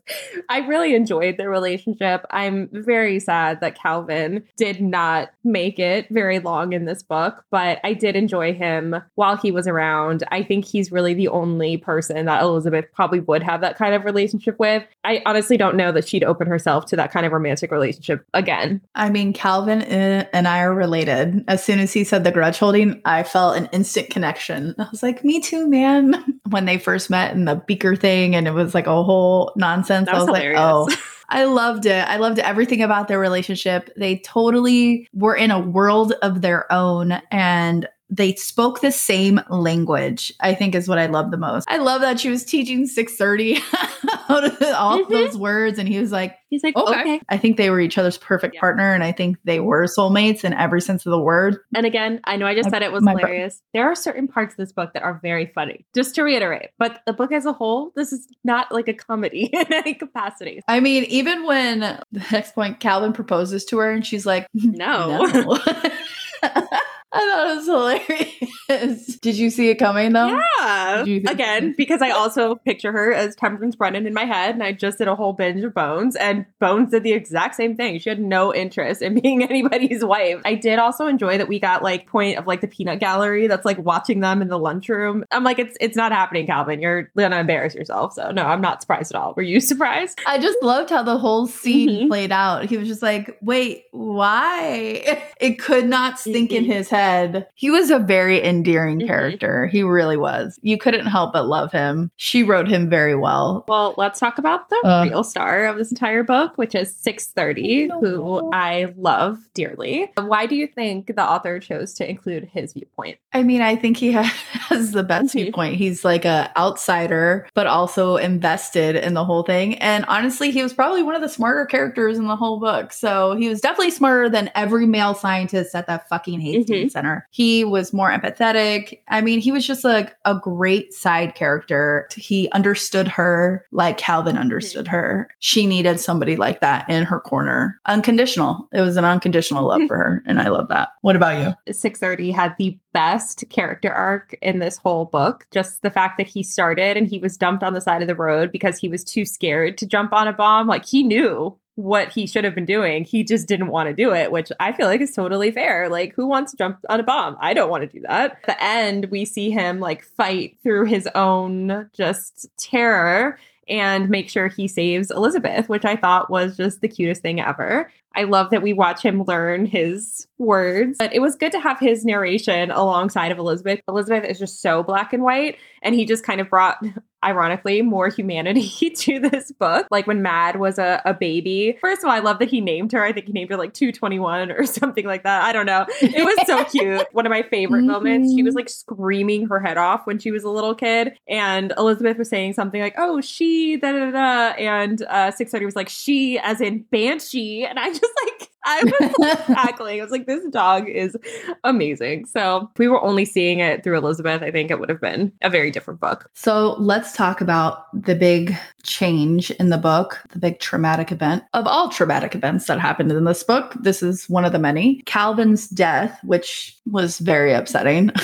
Speaker 1: I really enjoyed their relationship. I'm very sad that Calvin did not make it very long in this book, but I did enjoy him while he was around. I think he's really the only person that Elizabeth probably would have that kind of relationship with. I honestly don't know that she'd open herself to that kind of romantic relationship again.
Speaker 2: I mean, Calvin uh, and I are related. As soon as he said the grudge holding, I felt an instant connection. I was like, me too, man. <laughs> When they first met in the beaker thing and it was like a whole nonsense, I
Speaker 1: was
Speaker 2: was
Speaker 1: hilarious.
Speaker 2: like, oh, <laughs> I loved it. I loved everything about their relationship. They totally were in a world of their own and they spoke the same language i think is what i love the most i love that she was teaching 630 <laughs> all mm-hmm. those words and he was like
Speaker 1: he's like okay. okay.
Speaker 2: i think they were each other's perfect yeah. partner and i think they were soulmates in every sense of the word
Speaker 1: and again i know i just my, said it was hilarious bro- there are certain parts of this book that are very funny just to reiterate but the book as a whole this is not like a comedy <laughs> in any capacity
Speaker 2: i mean even when the next point calvin proposes to her and she's like <laughs>
Speaker 1: no,
Speaker 2: no. I thought it was hilarious. <laughs> Did you see it coming though?
Speaker 1: Yeah. Again, because I also picture her as Temperance Brennan in my head, and I just did a whole binge of Bones, and Bones did the exact same thing. She had no interest in <laughs> being anybody's wife. I did also enjoy that we got like point of like the peanut gallery that's like watching them in the lunchroom. I'm like, it's it's not happening, Calvin. You're gonna embarrass yourself. So no, I'm not surprised at all. Were you <laughs> surprised?
Speaker 2: I just loved how the whole scene mm-hmm. played out. He was just like, wait, why? It could not sink mm-hmm. in his head he was a very endearing mm-hmm. character. He really was. You couldn't help but love him. She wrote him very well.
Speaker 1: Well, let's talk about the uh, real star of this entire book, which is 630, who I love dearly. Why do you think the author chose to include his viewpoint?
Speaker 2: I mean, I think he <laughs> has the best mm-hmm. viewpoint. He's like a outsider, but also invested in the whole thing. And honestly, he was probably one of the smarter characters in the whole book. So he was definitely smarter than every male scientist at that fucking Hastings Center. He was more empathetic. I mean, he was just like a great side character. He understood her like Calvin understood mm-hmm. her. She needed somebody like that in her corner. Unconditional. It was an unconditional love for her. And I love that. What about you?
Speaker 1: 630 had the best character arc in this whole book. Just the fact that he started and he was dumped on the side of the road because he was too scared to jump on a bomb. Like he knew what he should have been doing. He just didn't want to do it, which I feel like is totally fair. Like, who wants to jump on a bomb? I don't want to do that. At the end, we see him like fight through his own just terror and make sure he saves Elizabeth, which I thought was just the cutest thing ever. I love that we watch him learn his words, but it was good to have his narration alongside of Elizabeth. Elizabeth is just so black and white, and he just kind of brought ironically, more humanity <laughs> to this book. Like when Mad was a, a baby. First of all, I love that he named her. I think he named her like 221 or <laughs> something like that. I don't know. It was so <laughs> cute. One of my favorite mm-hmm. moments. She was like screaming her head off when she was a little kid. And Elizabeth was saying something like, oh, she, da da da. And uh, 630 was like, she as in Banshee. And I just like, I was cackling. I was like, this dog is amazing. So if we were only seeing it through Elizabeth, I think it would have been a very different book.
Speaker 2: So let's talk about the big change in the book, the big traumatic event of all traumatic events that happened in this book. This is one of the many. Calvin's death, which was very upsetting. <laughs>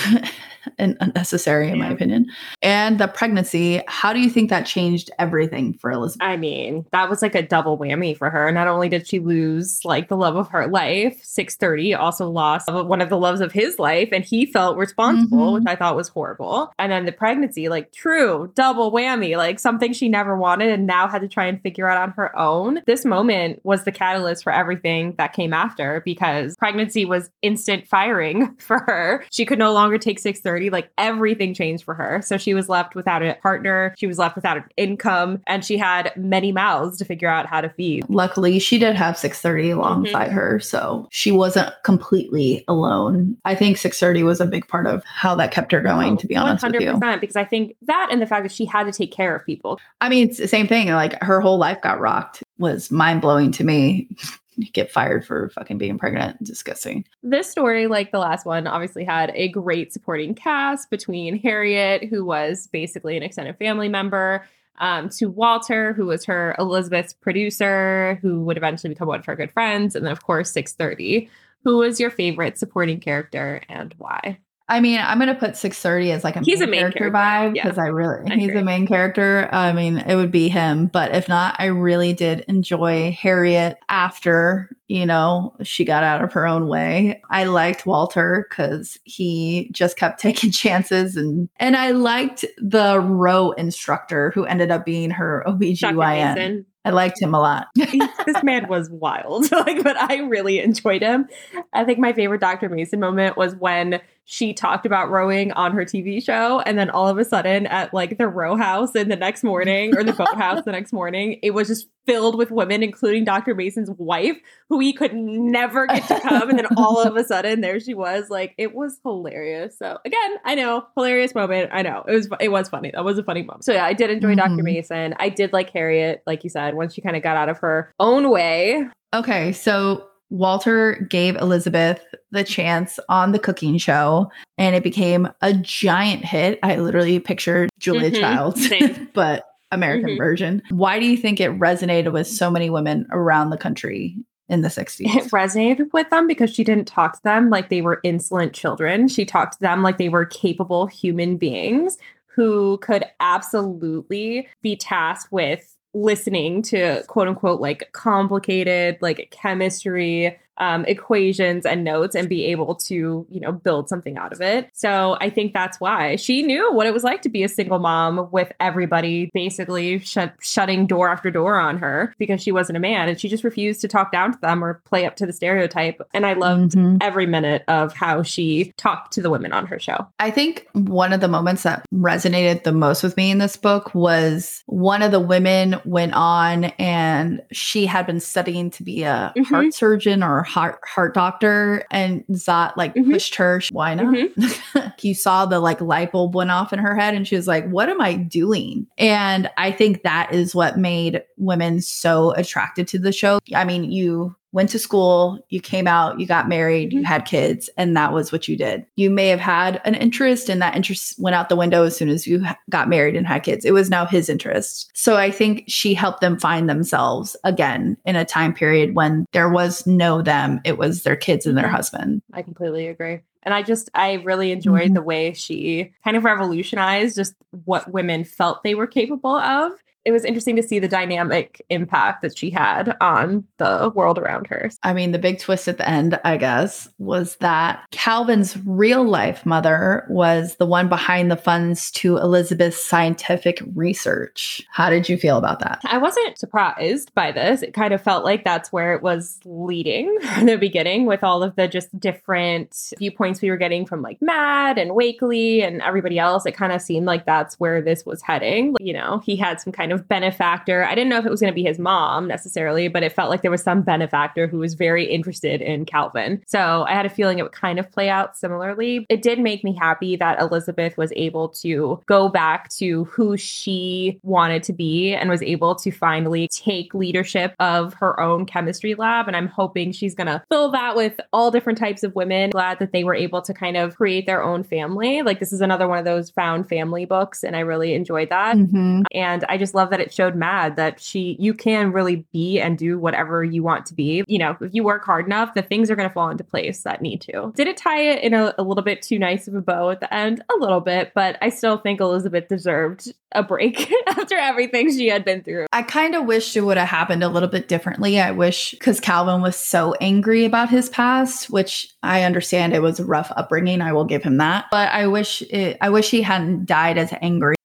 Speaker 2: and unnecessary in yeah. my opinion. And the pregnancy, how do you think that changed everything for Elizabeth?
Speaker 1: I mean, that was like a double whammy for her. Not only did she lose like the love of her life, 630 also lost one of the loves of his life and he felt responsible, mm-hmm. which I thought was horrible. And then the pregnancy, like true, double whammy, like something she never wanted and now had to try and figure out on her own. This moment was the catalyst for everything that came after because pregnancy was instant firing <laughs> for her. She could no longer take 630 like everything changed for her. So she was left without a partner, she was left without an income, and she had many mouths to figure out how to feed.
Speaker 2: Luckily, she did have 630 alongside her, so she wasn't completely alone. I think 630 was a big part of how that kept her going, oh, to be oh, honest 100%, with you.
Speaker 1: Because I think that and the fact that she had to take care of people.
Speaker 2: I mean, it's the same thing. Like her whole life got rocked was mind blowing to me <laughs> get fired for fucking being pregnant. Disgusting.
Speaker 1: This story, like the last one, obviously had a great supporting cast between Harriet, who was basically an extended family member, um, to Walter, who was her Elizabeth's producer, who would eventually become one of her good friends, and then of course 630. Who was your favorite supporting character and why?
Speaker 2: I mean, I'm gonna put 630 as like a he's main a main character, character. vibe because yeah. I really I he's agree. a main character. I mean, it would be him, but if not, I really did enjoy Harriet after you know she got out of her own way. I liked Walter because he just kept <laughs> taking chances and and I liked the row instructor who ended up being her OBGYN. I liked him a lot. <laughs>
Speaker 1: this man was wild. <laughs> like, but I really enjoyed him. I think my favorite Dr. Mason moment was when she talked about rowing on her TV show, and then all of a sudden at like the row house in the next morning or the boat house the next morning, it was just filled with women, including Dr. Mason's wife, who he could never get to come. and then all of a sudden, there she was. Like it was hilarious. So again, I know hilarious moment. I know it was it was funny. That was a funny moment. So yeah, I did enjoy mm-hmm. Dr. Mason. I did like Harriet, like you said, once she kind of got out of her own way.
Speaker 2: Okay, so Walter gave Elizabeth the chance on the cooking show and it became a giant hit. I literally pictured Julia mm-hmm. Childs, <laughs> but American mm-hmm. version. Why do you think it resonated with so many women around the country in the 60s?
Speaker 1: It resonated with them because she didn't talk to them like they were insolent children. She talked to them like they were capable human beings who could absolutely be tasked with listening to quote unquote like complicated like chemistry um, equations and notes and be able to, you know, build something out of it. So I think that's why she knew what it was like to be a single mom with everybody basically shut, shutting door after door on her because she wasn't a man and she just refused to talk down to them or play up to the stereotype. And I loved mm-hmm. every minute of how she talked to the women on her show.
Speaker 2: I think one of the moments that resonated the most with me in this book was one of the women went on and she had been studying to be a mm-hmm. heart surgeon or heart heart doctor and Zott like mm-hmm. pushed her. Why not? Mm-hmm. <laughs> you saw the like light bulb went off in her head and she was like, What am I doing? And I think that is what made women so attracted to the show. I mean, you went to school, you came out, you got married, mm-hmm. you had kids, and that was what you did. You may have had an interest, and that interest went out the window as soon as you got married and had kids. It was now his interest. So I think she helped them find themselves again in a time period when there was no them, it was their kids and their mm-hmm. husband.
Speaker 1: I completely agree. And I just, I really enjoyed mm-hmm. the way she kind of revolutionized just what women felt they were capable of it was interesting to see the dynamic impact that she had on the world around her.
Speaker 2: I mean, the big twist at the end, I guess, was that Calvin's real life mother was the one behind the funds to Elizabeth's scientific research. How did you feel about that?
Speaker 1: I wasn't surprised by this. It kind of felt like that's where it was leading <laughs> from the beginning with all of the just different viewpoints we were getting from like Mad and Wakely and everybody else. It kind of seemed like that's where this was heading. You know, he had some kind of of benefactor. I didn't know if it was going to be his mom necessarily, but it felt like there was some benefactor who was very interested in Calvin. So I had a feeling it would kind of play out similarly. It did make me happy that Elizabeth was able to go back to who she wanted to be and was able to finally take leadership of her own chemistry lab. And I'm hoping she's going to fill that with all different types of women. Glad that they were able to kind of create their own family. Like this is another one of those found family books, and I really enjoyed that. Mm-hmm. And I just love love that it showed Mad that she you can really be and do whatever you want to be. You know, if you work hard enough, the things are going to fall into place that need to. Did it tie it in a, a little bit too nice of a bow at the end? A little bit, but I still think Elizabeth deserved a break <laughs> after everything she had been through.
Speaker 2: I kind of wish it would have happened a little bit differently. I wish because Calvin was so angry about his past, which I understand it was a rough upbringing. I will give him that. But I wish it, I wish he hadn't died as angry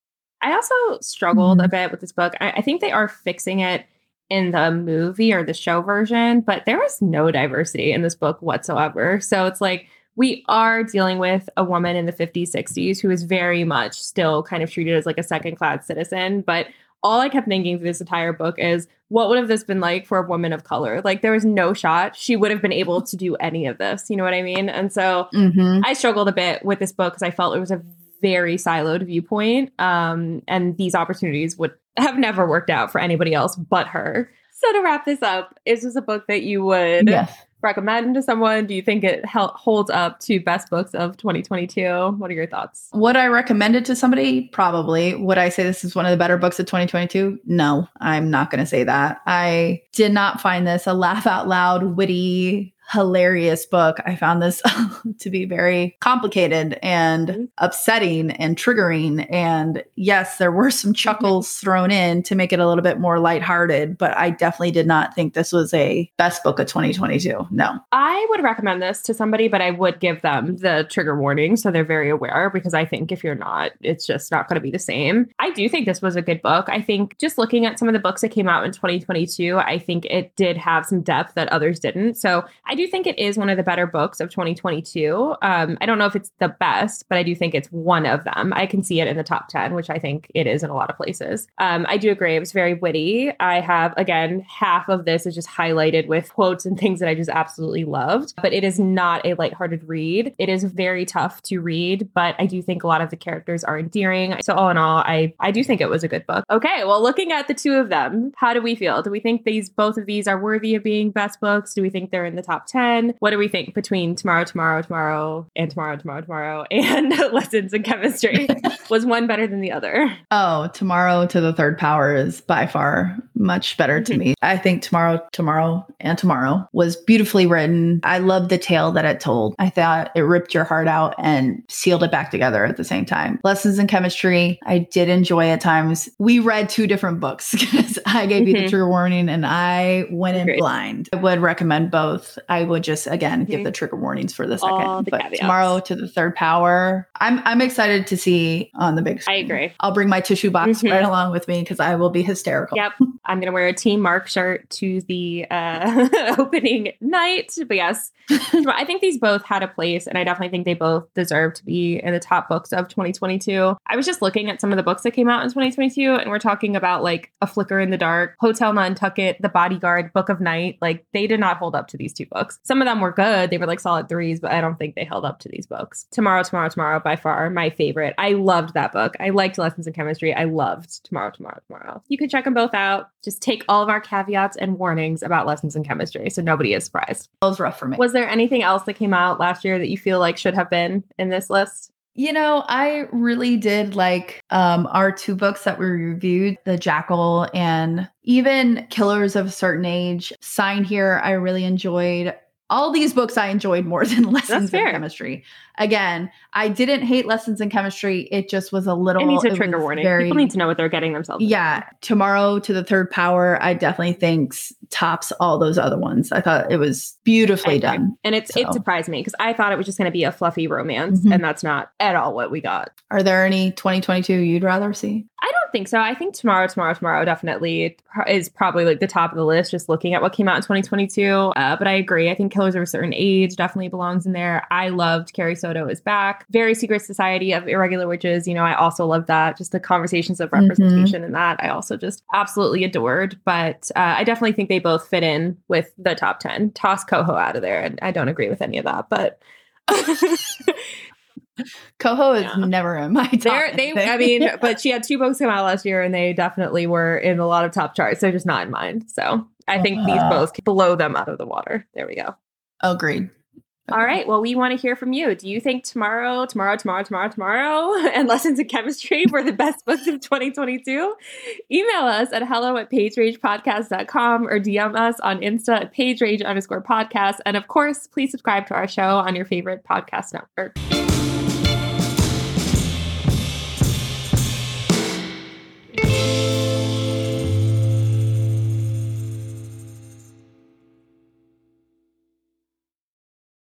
Speaker 1: I also struggled mm-hmm. a bit with this book. I, I, think they are fixing it in the movie or the show version, but there is no diversity in this book whatsoever. So it's like we are dealing with a woman in the 50s, 60s who is very much still kind of treated as like a second class citizen. But all I kept thinking through this entire book is what would have this been like for a woman of color? Like there was no shot she would have been able to do any of this. You know what I mean? And so mm-hmm. I struggled a bit with this book because I felt it was a very siloed viewpoint. Um, and these opportunities would have never worked out for anybody else but her. So to wrap this up, is this a book that you would yes. recommend to someone? Do you think it holds up to best books of 2022? What are your thoughts?
Speaker 2: Would I recommend it to somebody? Probably. Would I say this is one of the better books of 2022? No, I'm not going to say that. I did not find this a laugh out loud, witty, hilarious book. I found this <laughs> to be very complicated and mm-hmm. upsetting and triggering. And yes, there were <laughs> some mm-hmm. chuckles thrown in to make it a little bit more lighthearted, but I definitely did not think this was a best book of 2022. No.
Speaker 1: I would recommend this to somebody, but I would give them the trigger warning so they're very aware because I think if you're not, it's just not going to be the same. I do think this was a good book. I think just looking at some of the books that came out in 2022, I think it did have some depth that others didn't. So I do think it is one of the better books of 2022. Um, I don't know if it's the best, but I do think it's one of them. I can see it in the top 10, which I think it is in a lot of places. Um, I do agree. It was very witty. I have, again, half of this is just highlighted with quotes and things that I just absolutely loved, but it is not a lighthearted read. It is very tough to read, but I do think a lot of the characters are endearing. So all in all, I, I do think it was a good book. Okay. Well, looking at the two of them, how do we feel? Do we think these, both of these are worthy of being best books? Do we think they're in the top 10? What do we think between Tomorrow, Tomorrow, Tomorrow, and Tomorrow, Tomorrow, Tomorrow, and <laughs> Lessons in Chemistry? <laughs> Was one better than the other?
Speaker 2: Oh, Tomorrow to the Third Power is by far much better to me. I think Tomorrow, Tomorrow, and Tomorrow was beautifully written. I loved the tale that it told. I thought it ripped your heart out and sealed it back together at the same time. Lessons in Chemistry, I did enjoy at times. We read two different books <laughs> because I gave you the
Speaker 1: Mhm.
Speaker 2: trigger warning and I went in
Speaker 1: Agreed.
Speaker 2: blind. I would recommend both. I would just again give
Speaker 1: Mhm.
Speaker 2: the trigger warnings for the second.
Speaker 1: All
Speaker 2: but tomorrow to the third power. I'm I'm excited to see on the big
Speaker 1: I agree.
Speaker 2: I'll bring my tissue box
Speaker 1: Mhm.
Speaker 2: right along with me because I will be hysterical.
Speaker 1: Yep. <laughs> I'm going to wear a Team Marx shirt to the uh, <laughs> opening night. But yes, <laughs> I think these both had a place, and I definitely think they both deserve to be in the top books of 2022. I was just looking at some of the books that came out in 2022, and we're talking about like A Flicker in the Dark, Hotel Nantucket, The Bodyguard, Book of Night. Like they did not hold up to these two books. Some of them were good, they were like solid threes, but I don't think they held up to these books. Tomorrow, Tomorrow, Tomorrow, by far my favorite. I loved that book. I liked Lessons in Chemistry. I loved Tomorrow, Tomorrow, Tomorrow. You can check them both out. Just take all of our caveats and warnings about Lessons in Chemistry so nobody is surprised.
Speaker 2: That was rough for me.
Speaker 1: Was there anything else that came out last year that you feel like should have been in this list?
Speaker 2: You know, I really did like um, our two books that we reviewed, The Jackal and even Killers of a Certain Age. Sign Here, I really enjoyed. All these books I enjoyed more <laughs> than Lessons in. Chemistry. Again, I didn't hate Lessons in Chemistry. It just was a little.
Speaker 1: It needs a
Speaker 2: it
Speaker 1: trigger warning.
Speaker 2: very-
Speaker 1: People need to know what they're getting themselves. into.
Speaker 2: yeah, Tomorrow to the Third Power, I definitely think tops all those other ones. I thought it was beautifully done.
Speaker 1: And it's it surprised me because I thought it was just going to be a fluffy romance,
Speaker 2: Mhm.
Speaker 1: and that's not at all what we got.
Speaker 2: Are there any 2022 you'd rather see?
Speaker 1: I don't think so. I think tomorrow, tomorrow, tomorrow definitely is probably like the top of the list. Just looking at what came out in 2022, uh, but I agree. I think Killers of a Certain Age definitely belongs in there. I loved Carrie Soto is back. Very Secret Society of Irregular Witches. You know, I also love that. Just the conversations of
Speaker 2: Mhm.
Speaker 1: representation in that. I also just absolutely adored. But uh, I definitely think they both fit in with the top 10. Toss Coho out of there, and I don't agree with any of that, but. <laughs>
Speaker 2: Coho is
Speaker 1: Yeah.
Speaker 2: never in my top.
Speaker 1: They're, they, I mean, but she had two books come out last year, and they definitely were in a lot of top charts. They're just not in mine. So I think these
Speaker 2: Uh.
Speaker 1: both blow them out of the water. There we go.
Speaker 2: Agreed.
Speaker 1: All right. Well, we want to hear from you. Do you think tomorrow, tomorrow, tomorrow, tomorrow, tomorrow, <laughs> and lessons in chemistry <laughs> were the best books of 2022? Email us at hello at pageragepodcast.com or DM us on Insta at pagerage underscore podcast. And of course, please subscribe to our show on your favorite podcast network.